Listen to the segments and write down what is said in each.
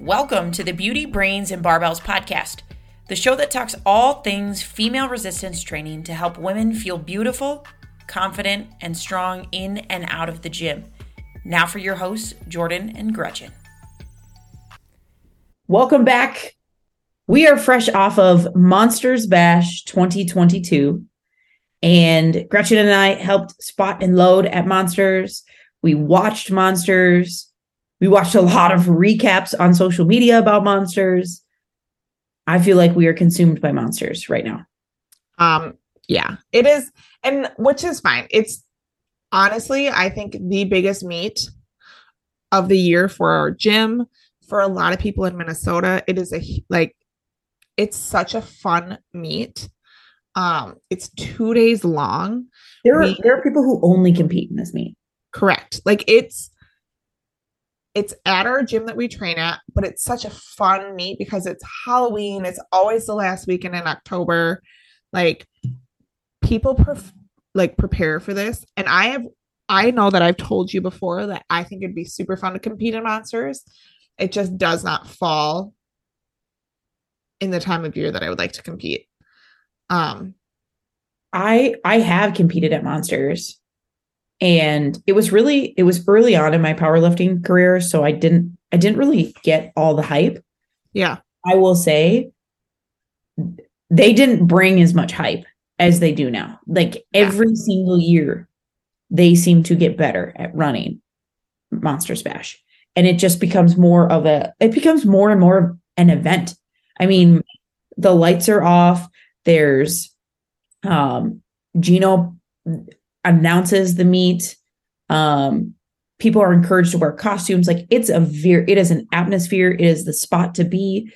Welcome to the Beauty, Brains, and Barbells podcast, the show that talks all things female resistance training to help women feel beautiful, confident, and strong in and out of the gym. Now for your hosts, Jordan and Gretchen. Welcome back. We are fresh off of Monster Smash 2022. And Gretchen and I helped spot and load at Monsters. We watched Monsters. We watched a lot of recaps on social media about Monsters. I feel like we are consumed by Monsters right now. Um, yeah, it is. And which is fine. It's honestly, I think the biggest meet of the year for our gym, for a lot of people in Minnesota. It is a like, it's such a fun meet. Um, it's two days long. There are, we, there are people who only compete in this meet. Correct. Like it's it's at our gym that we train at, but it's such a fun meet because it's Halloween. It's always the last weekend in October. Like people pref- like prepare for this, and I have I know that I've told you before that I think it'd be super fun to compete in monsters. It just does not fall in the time of year that I would like to compete. Um I I have competed at monsters and it was really it was early on in my powerlifting career so i didn't i didn't really get all the hype. Yeah. I will say they didn't bring as much hype as they do now. Like every yeah. single year they seem to get better at running monster smash. And it just becomes more of a it becomes more and more of an event. I mean the lights are off. There's um gino announces the meet. Um, people are encouraged to wear costumes. Like it's a very, it is an atmosphere. It is the spot to be.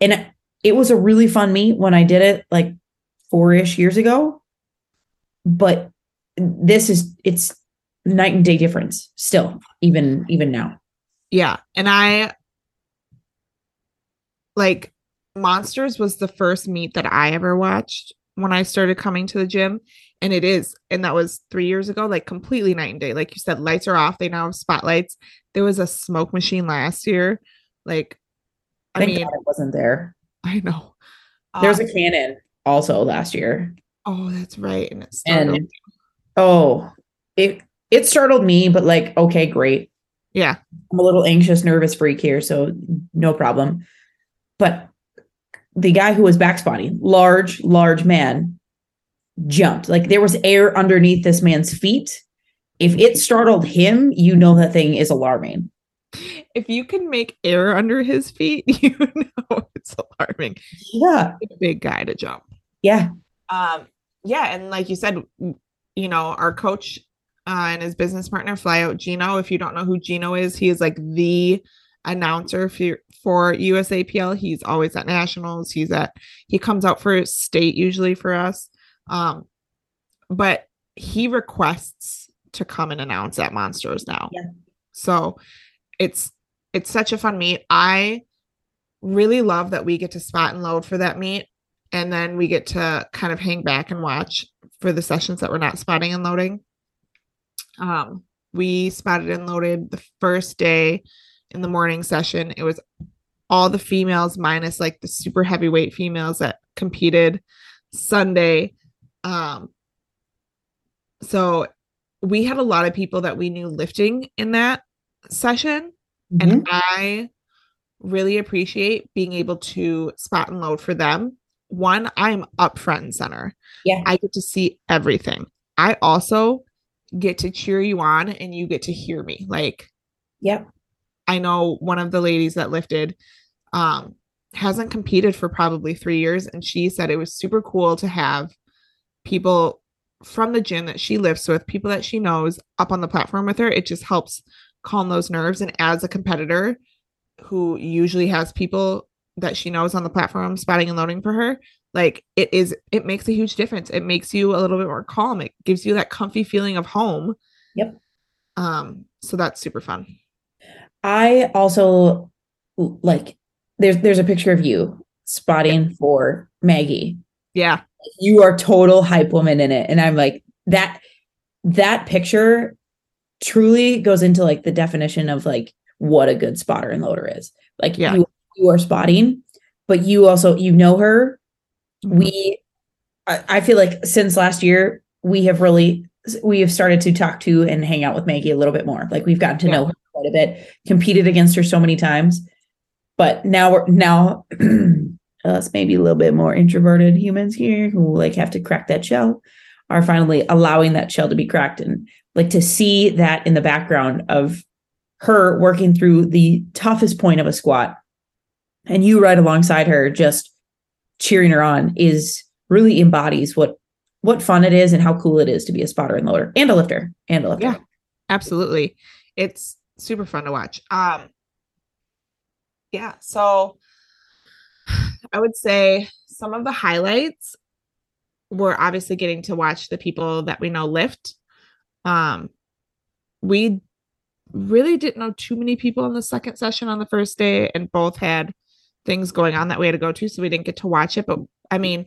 And it was a really fun meet when I did it like four ish years ago. But this is, it's night and day difference still, even, even now. Yeah. And I like Monsters was the first meet that I ever watched when I started coming to the gym and it is and that was three years ago like completely night and day. Like you said lights are off they now have spotlights. There was a smoke machine last year like i Thank mean God it wasn't there. I know. There's um, a cannon also last year. Oh that's right and, and oh it it startled me but like okay great. Yeah. I'm a little anxious nervous freak here so no problem. But the guy who was back spotting large large man jumped. Like there was air underneath this man's feet. If it startled him, you know that thing is alarming. If you can make air under his feet, you know it's alarming. Yeah. big guy to jump. Yeah. Um, yeah. And like you said, you know, our coach uh, and his business partner fly out Gino. If you don't know who Gino is, he is like the announcer for, for USAPL. He's always at nationals. He's at, he comes out for state usually for us. Um, but he requests to come and announce at Monsters now. Yeah. So it's it's such a fun meet. I really love that we get to spot and load for that meet. And then we get to kind of hang back and watch for the sessions that we're not spotting and loading. Um, we spotted and loaded the first day in the morning session. It was all the females minus like the super heavyweight females that competed Sunday. Um, so we had a lot of people that we knew lifting in that session. Mm-hmm. And I really appreciate being able to spot and load for them. One, I'm up front and center. Yeah. I get to see everything. I also get to cheer you on and you get to hear me. Like, yep. I know one of the ladies that lifted um hasn't competed for probably 3 years and she said it was super cool to have people from the gym that she lifts with, people that she knows up on the platform with her. It just helps calm those nerves. And as a competitor who usually has people that she knows on the platform spotting and loading for her, like it is, it makes a huge difference. It makes you a little bit more calm. It gives you that comfy feeling of home. Yep. Um, so that's super fun. I also like there's there's a picture of you spotting for Maggie. Yeah you are total hype woman in it and i'm like that that picture truly goes into like the definition of like what a good spotter and loader is Like Yeah. you you are spotting, but you also you know her. Mhm. We I, I feel like since last year, we have really we have started to talk to and hang out with Maggie a little bit more. Like we've gotten to Yeah. know her quite a bit, competed against her so many times. But now we're now us maybe a little bit more introverted humans here who like have to crack that shell are finally allowing that shell to be cracked and like to see that in the background of her working through the toughest point of a squat and you right alongside her just cheering her on is really embodies what what fun it is and how cool it is to be a spotter and loader and a lifter and a lifter. Yeah. Absolutely. It's super fun to watch. Um yeah, so I would say some of the highlights were obviously getting to watch the people that we know lift. Um we really didn't know too many people in the second session on the first day and both had things going on that we had to go to so we didn't get to watch it but I mean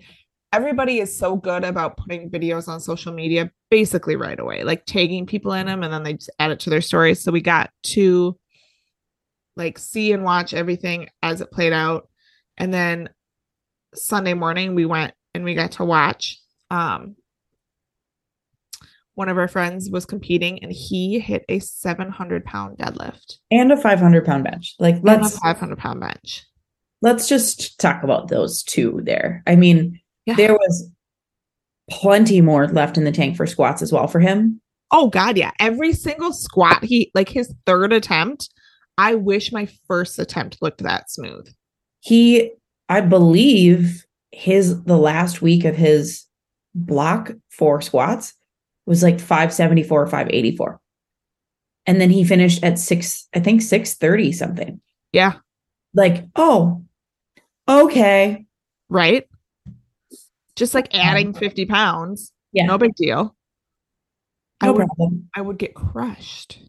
everybody is so good about putting videos on social media basically right away, like tagging people in them and then they just add it to their stories. So we got to like see and watch everything as it played out. And then Sunday morning we went and we got to watch um one of our friends was competing and he hit a 700 pound deadlift And a 500 pound bench. Like let's 500 pound bench. let's just talk about those two there. I mean, Yeah. there was plenty more left in the tank for squats as well for him. Oh god, yeah. Every single squat he like his third attempt. I wish my first attempt looked that smooth. He, I believe, his the last week of his block for squats was like 574 or 584. And then he finished at six, I think 630 something. Yeah, Like, oh, okay. right? Just like adding 50 pounds. Yeah. No big deal. I No would problem. I would get crushed.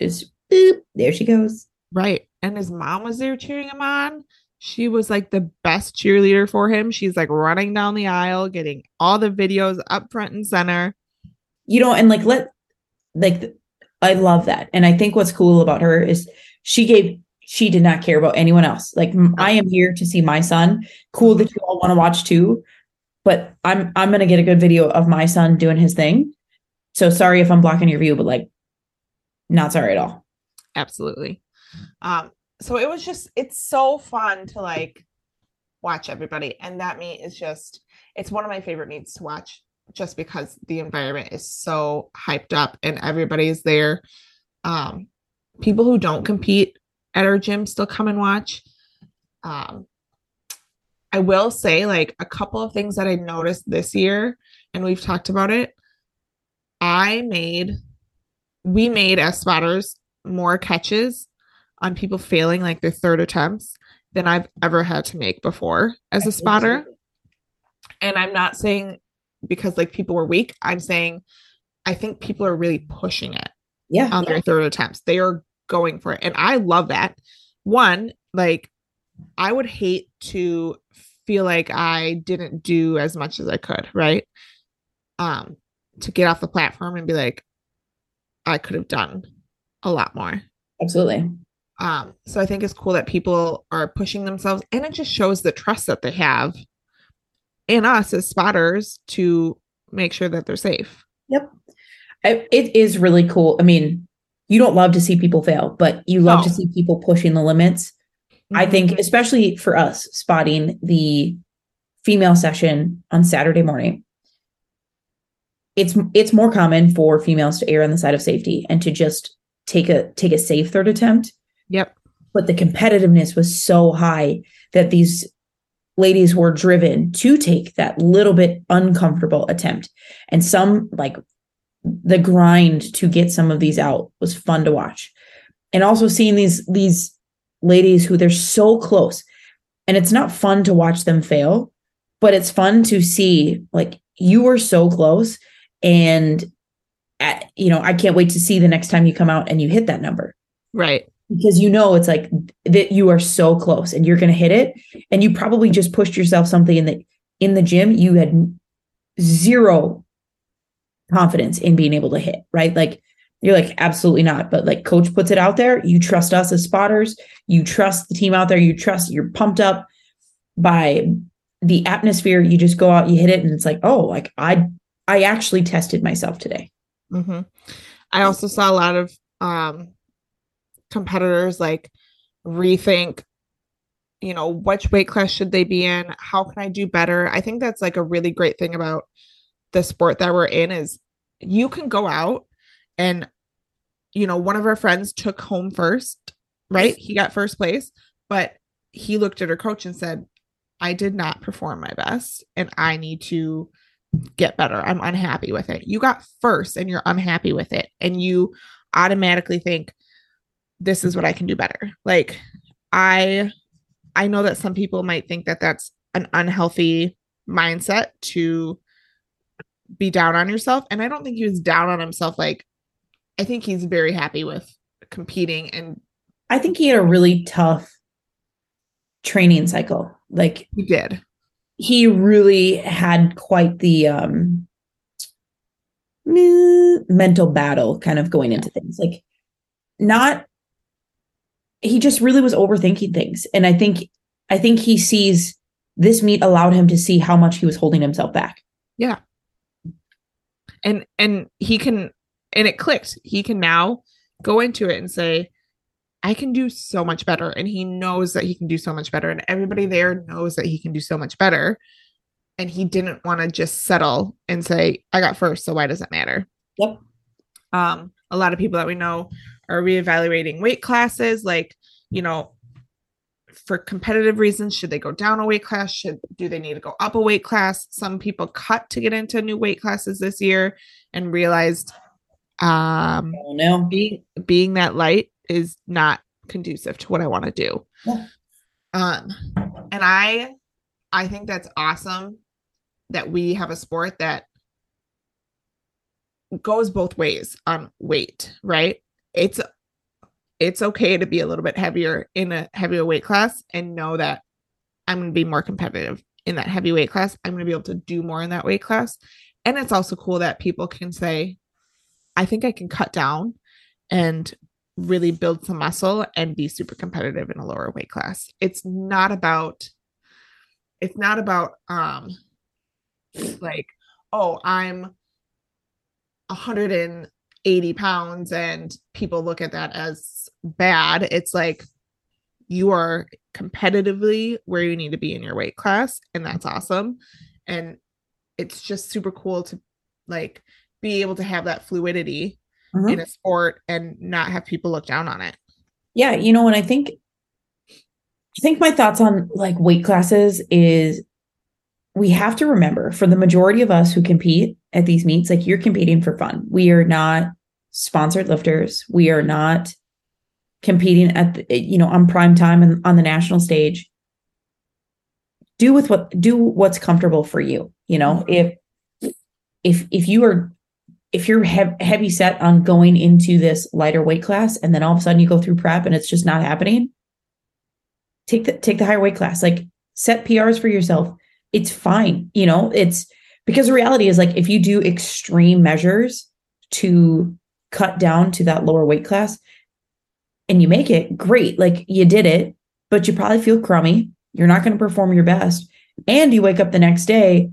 Just boop, there she goes. Right. And his mom was there cheering him on. She was like the best cheerleader for him. She's like running down the aisle, getting all the videos up front and center. you know and like let like i love that and i think what's cool about her is she gave she did not care about anyone else like I am here to see my son cool that you all want to watch too but i'm i'm gonna get a good video of my son doing his thing so sorry if i'm blocking your view but like not sorry at all Absolutely. Um, so it was just it's so fun to like watch everybody. And that meet is just it's one of my favorite meets to watch just because the environment is so hyped up and everybody's there. Um, people who don't compete at our gym still come and watch. Um, I will say, like, a couple of things that I noticed this year, and we've talked about it. I made, we made as spotters more catches on people failing like their third attempts than I've ever had to make before as a spotter. And I'm not saying because like people were weak, I'm saying I think people are really pushing it yeah on their third attempts. They are going for it. And I love that. One, like I would hate to feel like I didn't do as much as I could, right? Um, to get off the platform and be like, I could have done a lot more. absolutely Um, so I think it's cool that people are pushing themselves and it just shows the trust that they have in us as spotters to make sure that they're safe. Yep. I, it is really cool. I mean, you don't love to see people fail, but you love to see people pushing the limits. I think, mm-hmm. especially for us, spotting the female session on Saturday morning, it's it's more common for females to err on the side of safety and to just take a take a safe third attempt. Yep. But the competitiveness was so high that these ladies were driven to take that little bit uncomfortable attempt. And some like the grind to get some of these out was fun to watch. And also seeing these these ladies who they're so close. And it's not fun to watch them fail, but it's fun to see like you were so close and at, you know, I can't wait to see the next time you come out and you hit that number Right. because you know it's like that you are so close and you're going to hit it and you probably just pushed yourself something in the in the gym you had zero confidence in being able to hit right like You're like, absolutely not. But like coach puts it out there. You trust us as spotters. You trust the team out there. You trust you're pumped up by the atmosphere. You just go out, you hit it, and it's like, oh, like I I actually tested myself today. Mm-hmm. I also saw a lot of um competitors like rethink you know which weight class should they be in how can i do better i think that's like a really great thing about the sport that we're in is you can go out and you know one of our friends took home first right? He got first place but he looked at her coach and said i did not perform my best and i need to get better. I'm unhappy with it. You got first and you're unhappy with it and you automatically think this is what i can do better. Like i i know that some people might think that that's an unhealthy mindset to be down on yourself and i don't think he was down on himself like i think he's very happy with competing and I think he had a really tough training cycle. Like he did he really had quite the um mental battle kind of going into things. Like not he just really was overthinking things. And I think I think he sees this meet allowed him to see how much he was holding himself back. yeah and and he can and it clicked. He can now go into it and say i can do so much better. And he knows that he can do so much better. And everybody there knows that he can do so much better. And he didn't want to just settle and say i got first so why does it matter? Yep. um a lot of people that we know are reevaluating weight classes like you know for competitive reasons should they go down a weight class? Should do they need to go up a weight class? Some people cut to get into new weight classes this year and realized um Oh no. being being that light is not conducive to what I want to do. Yeah. Um and I I think that's awesome that we have a sport that goes both ways on weight, right? It's it's okay to be a little bit heavier in a heavier weight class and know that I'm going to be more competitive in that heavy weight class. I'm going to be able to do more in that weight class. And it's also cool that people can say, I think I can cut down and really build some muscle and be super competitive in a lower weight class. It's not about it's not about um like oh I'm 180 pounds and people look at that as bad. It's like you are competitively where you need to be in your weight class and that's awesome and it's just super cool to like be able to have that fluidity Mhm. in a sport and not have people look down on it. Yeah, you know, and I think I think my thoughts on like weight classes is we have to remember for the majority of us who compete at these meets, like you're competing for fun. We are not sponsored lifters. We are not competing at the, you know on prime time and on the national stage. Do with what do what's comfortable for you. You know, if if if you are if you're hev- heavy set on going into this lighter weight class and then all of a sudden you go through prep and it's just not happening take the take the higher weight class. Like set prs for yourself. It's fine you know it's because the reality is like if you do extreme measures to cut down to that lower weight class and you make it great. Like you did it but you probably feel crummy. You're not going to perform your best. And you wake up the next day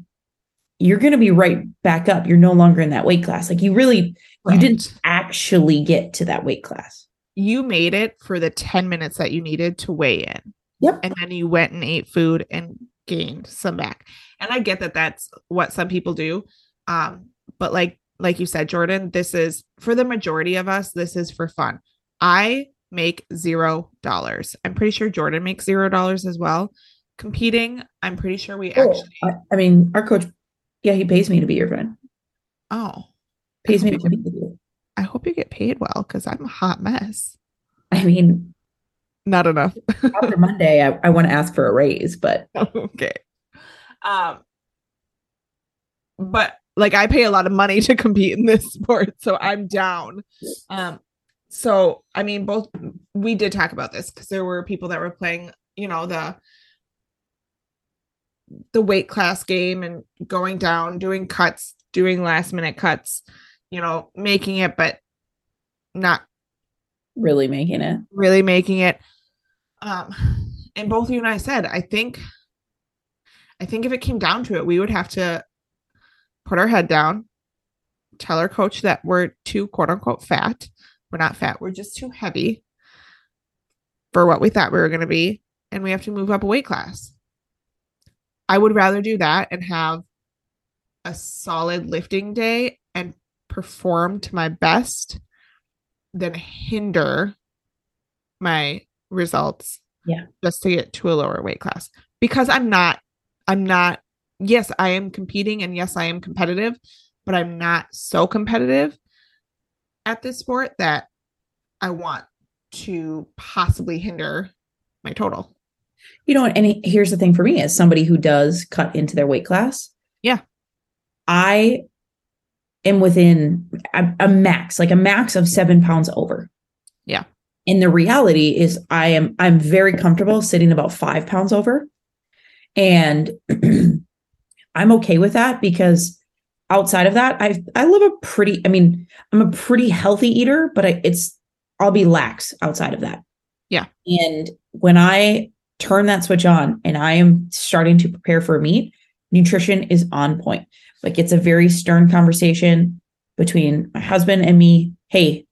you're going to be right back up you're no longer in that weight class like you really you didn't actually get to that weight class You made it for the 10 minutes that you needed to weigh in. Yep. And then you went and ate food and gained some back. And I get that that's what some people do. Um, but like like you said, Jordan, this is for the majority of us, this is for fun. I make zero dollars. I'm pretty sure Jordan makes zero dollars as well. Competing, I'm pretty sure we actually I, I mean our coach yeah he pays me to be your friend oh pays me to compete with you I hope you get paid well because I'm a hot mess. i mean Not enough. after monday i, I want to ask for a raise but okay. Um but like I pay a lot of money to compete in this sport, so I'm down. Um so I mean both we did talk about this because there were people that were playing, you know, the the weight class game and going down, doing cuts, doing last minute cuts, you know, making it, but not really making it. really making it. Um, and both you and I said, I think, I think if it came down to it, we would have to put our head down, tell our coach that we're too quote unquote fat. We're not fat. We're just too heavy for what we thought we were going to be, and we have to move up a weight class. I would rather do that and have a solid lifting day and perform to my best than hinder my results Yeah. just to get to a lower weight class because i'm not i'm not yes i am competing and yes i am competitive but i'm not so competitive at this sport that i want to possibly hinder my total You know, and here's the thing for me as somebody who does cut into their weight class. Yeah. I am within a, a max, like a max of seven pounds over. Yeah. And the reality is I am I'm very comfortable sitting about five pounds over. And I'm okay with that because outside of that, I I live a pretty, I mean, I'm a pretty healthy eater, but I, it's I'll be lax outside of that. Yeah. And when I turn that switch on and I am starting to prepare for a meet, nutrition is on point. Like it's a very stern conversation between my husband and me. Hey,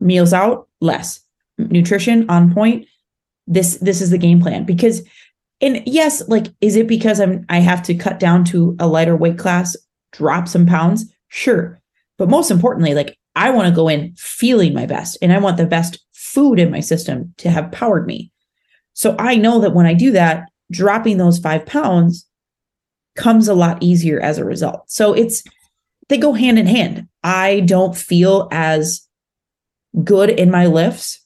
meals out, less. Nutrition on point. This this is the game plan because and yes, like is it because I'm I have to cut down to a lighter weight class, drop some pounds? Sure. But most importantly, like I want to go in feeling my best and I want the best food in my system to have powered me. So I know that when I do that, dropping those five pounds comes a lot easier as a result. So it's, they go hand in hand. I don't feel as good in my lifts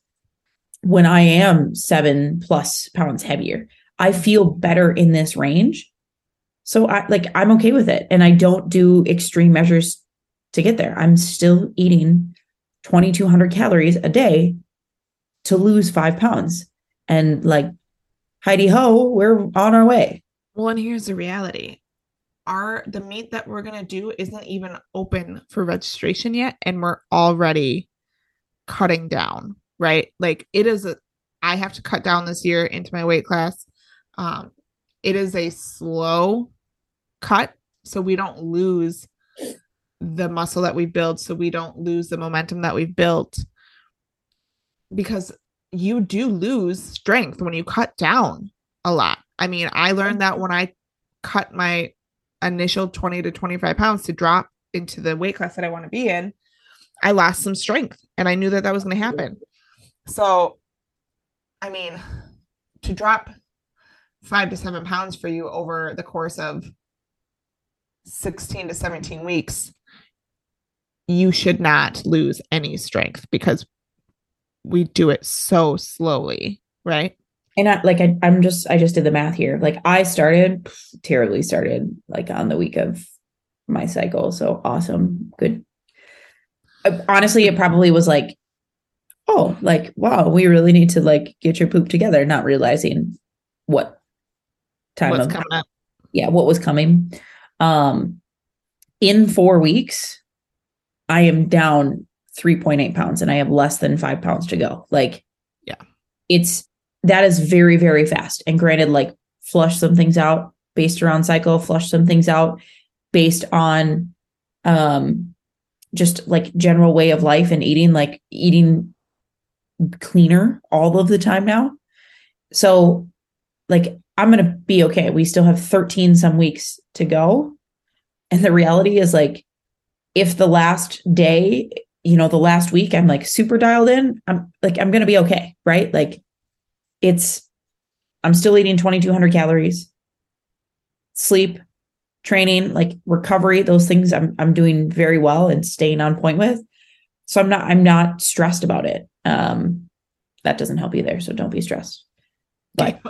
when I am seven plus pounds heavier. I feel better in this range. So I like, I'm okay with it. And I don't do extreme measures to get there. I'm still eating 2,200 calories a day to lose five pounds. And like, Heidi ho, we're on our way. Well, and here's the reality. Our the meet that we're gonna do isn't even open for registration yet, and we're already cutting down, right? Like it is a I have to cut down this year into my weight class. Um, it is a slow cut, so we don't lose the muscle that we build, so we don't lose the momentum that we've built. Because you do lose strength when you cut down a lot. I mean, I learned that when I cut my initial 20 to 25 pounds to drop into the weight class that I want to be in, I lost some strength and I knew that that was going to happen. So, I mean, to drop five to seven pounds for you over the course of 16 to 17 weeks, you should not lose any strength because we do it so slowly, right? And I like I, I'm just I just did the math here. Like I started terribly started like on the week of my cycle. So awesome. Good. Uh, Honestly, it probably was like, oh, like, wow, we really need to like get your poop together, not realizing what time What's of yeah, what was coming. Um in four weeks, I am down 3.8 pounds and I have less than five pounds to go. Like, Yeah. it's that is very, very fast. And granted, like, flush some things out based around cycle, flush some things out based on um just like general way of life and eating, like eating cleaner all of the time now. So, like, I'm going to be okay. We still have 13 some weeks to go. And the reality is, like, if the last day, you know, the last week, I'm like super dialed in, I'm like, I'm going to be okay. Right. Like, it's, I'm still eating 2,200 calories, sleep, training, like recovery, those things I'm, I'm doing very well and staying on point with. So I'm not, I'm not stressed about it. Um, that doesn't help either. So don't be stressed. But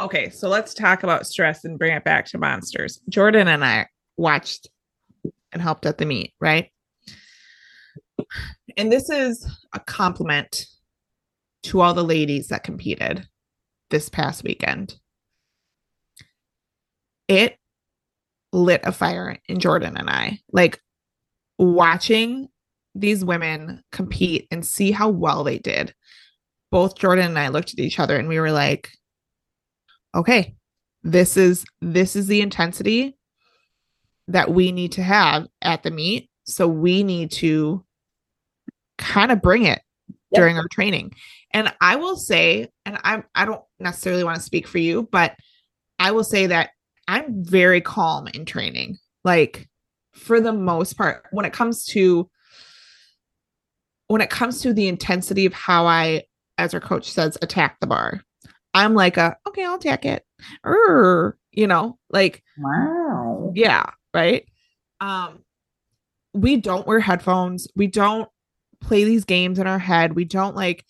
Okay, so let's talk about stress and bring it back to monsters. Jordan and I watched and helped at the meet, right? And this is a compliment to all the ladies that competed this past weekend. It lit a fire in Jordan and I. Like watching these women compete and see how well they did, both Jordan and I looked at each other and we were like, okay, this is this is the intensity that we need to have at the meet. So we need to kind of bring it Yep. during our training. And I will say, and I I don't necessarily want to speak for you, but I will say that I'm very calm in training. Like for the most part, when it comes to when it comes to the intensity of how I, as our coach says, attack the bar, I'm like a okay, I'll attack it. Err, you know, like Wow. yeah, right. Um, we don't wear headphones. We don't play these games in our head. We don't like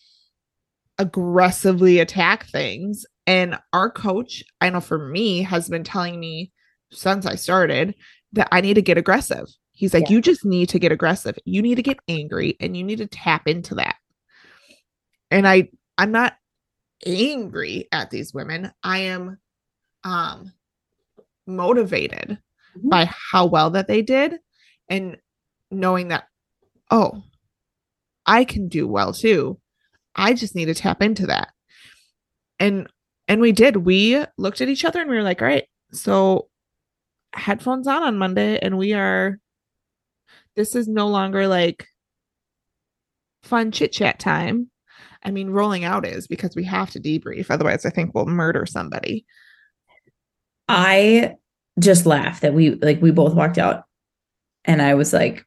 aggressively attack things. And our coach, I know for me, has been telling me since I started that I need to get aggressive. He's like, Yeah. you just need to get aggressive. You need to get angry and you need to tap into that. And I, I'm not angry at these women. I am um motivated Mhm. by how well that they did and knowing that oh i can do well too. I just need to tap into that. And and we did. We looked at each other and we were like all right so headphones on on monday and we are this is no longer like fun chit chat time. I mean rolling out is because we have to debrief otherwise i think we'll murder somebody. I just laughed that we like we both walked out and I was like,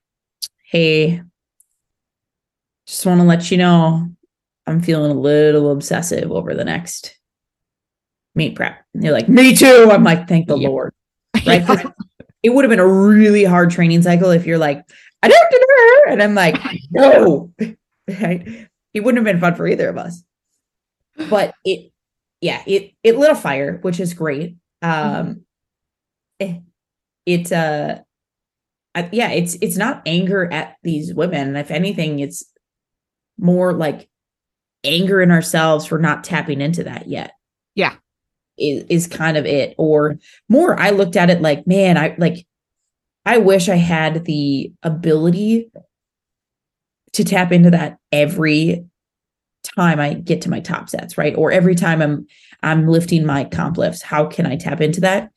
"Hey, just want to let you know I'm feeling a little obsessive over the next meet prep." And you're like, "Me too." I'm like, "Thank the Yep. Lord." Right? It would have been a really hard training cycle if you're like, "I don't do and I'm like, "No." Right? It wouldn't have been fun for either of us. But it yeah, it it lit a fire, which is great. Um eh, it's uh I, yeah it's it's not anger at these women if anything it's more like anger in ourselves for not tapping into that yet. Yeah. is, is kind of it. Or more i looked at it like man i like i wish i had the ability to tap into that every time i get to my top sets right? Or every time i'm i'm lifting my comp lifts how can i tap into that?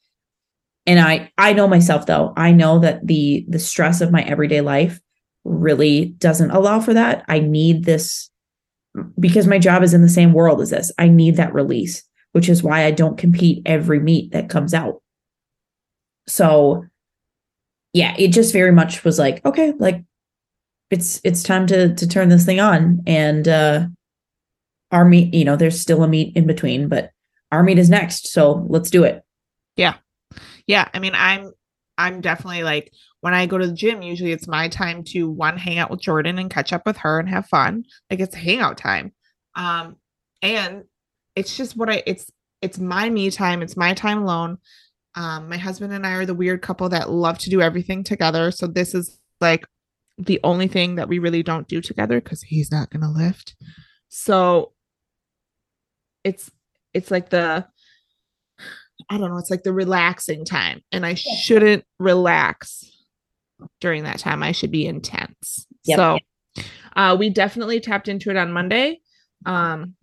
And i i know myself though. I know that the the stress of my everyday life really doesn't allow for that. I need this because my job is in the same world as this. I need that release which is why i don't compete every meet that comes out. So yeah it just very much was like okay like it's it's time to to turn this thing on. And uh our meet you know there's still a meet in between but our meet is next. So let's do it. Yeah. Yeah, i mean i'm i'm definitely like when i go to the gym usually it's my time to one hang out with jordan and catch up with her and have fun. Like it's hangout time. Um and it's just what i it's it's my me time. It's my time alone. Um my husband and i are the weird couple that love to do everything together. So this is like the only thing that we really don't do together because he's not gonna lift. So it's it's like the I don't know, it's like the relaxing time. And I shouldn't relax during that time. I should be intense. Yep. So uh we definitely tapped into it on Monday. Um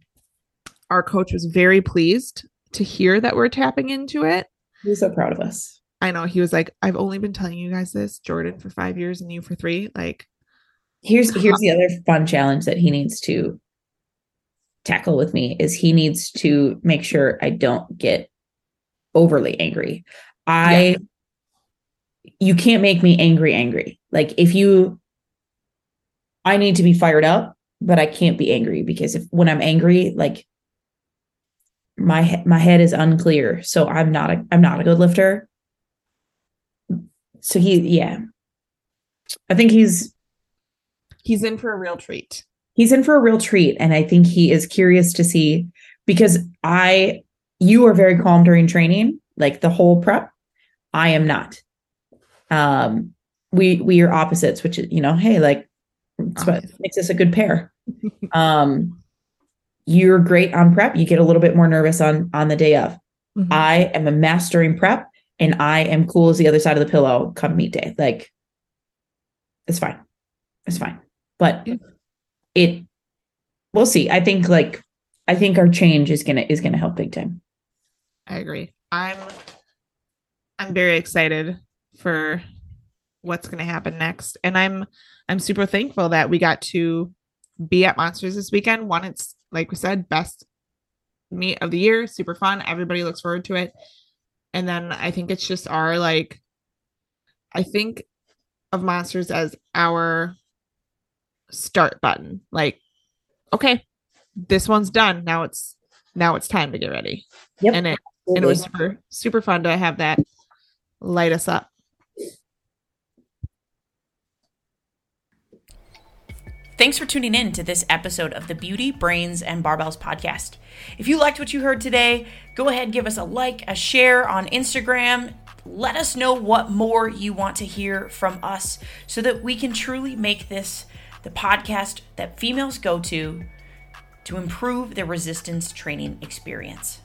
our coach was very pleased to hear that we're tapping into it. he's so proud of us I know he was like, I've only been telling you guys this, Jordan, for five years and you for three. Like, here's here's the other fun challenge that he needs to tackle with me is he needs to make sure I don't get overly angry. I you can't make me angry angry. Like if you I need to be fired up, but I can't be angry because if when I'm angry like my my head is unclear. So I'm not a I'm not a good lifter. So he yeah. I think he's he's in for a real treat. he's in for a real treat and i think he is curious to see because i you are very calm during training like the whole prep i am not um we we are opposites which is you know hey like it's what makes us a good pair um you're great on prep you get a little bit more nervous on on the day of Mhm. i am a mastering prep and i am cool as the other side of the pillow come meet day like it's fine it's fine But Yeah. it we'll see. I think like I think our change is gonna is gonna help big time. I agree. I'm I'm very excited for what's going to happen next and I'm I'm super thankful that we got to be at Monsters this weekend. One it's like we said best meet of the year, super fun. Everybody looks forward to it. And then I think it's just our like I think of Monsters as our start button. Like okay, this one's done. Now it's now it's time to get ready. Yep. And it and it was super super fun to have that light us up. Thanks for tuning in to this episode of the Beauty, Brains, and Barbells podcast. If you liked what you heard today, go ahead, and give us a like, a share on Instagram. Let us know what more you want to hear from us so that we can truly make this the podcast that females go to to improve their resistance training experience.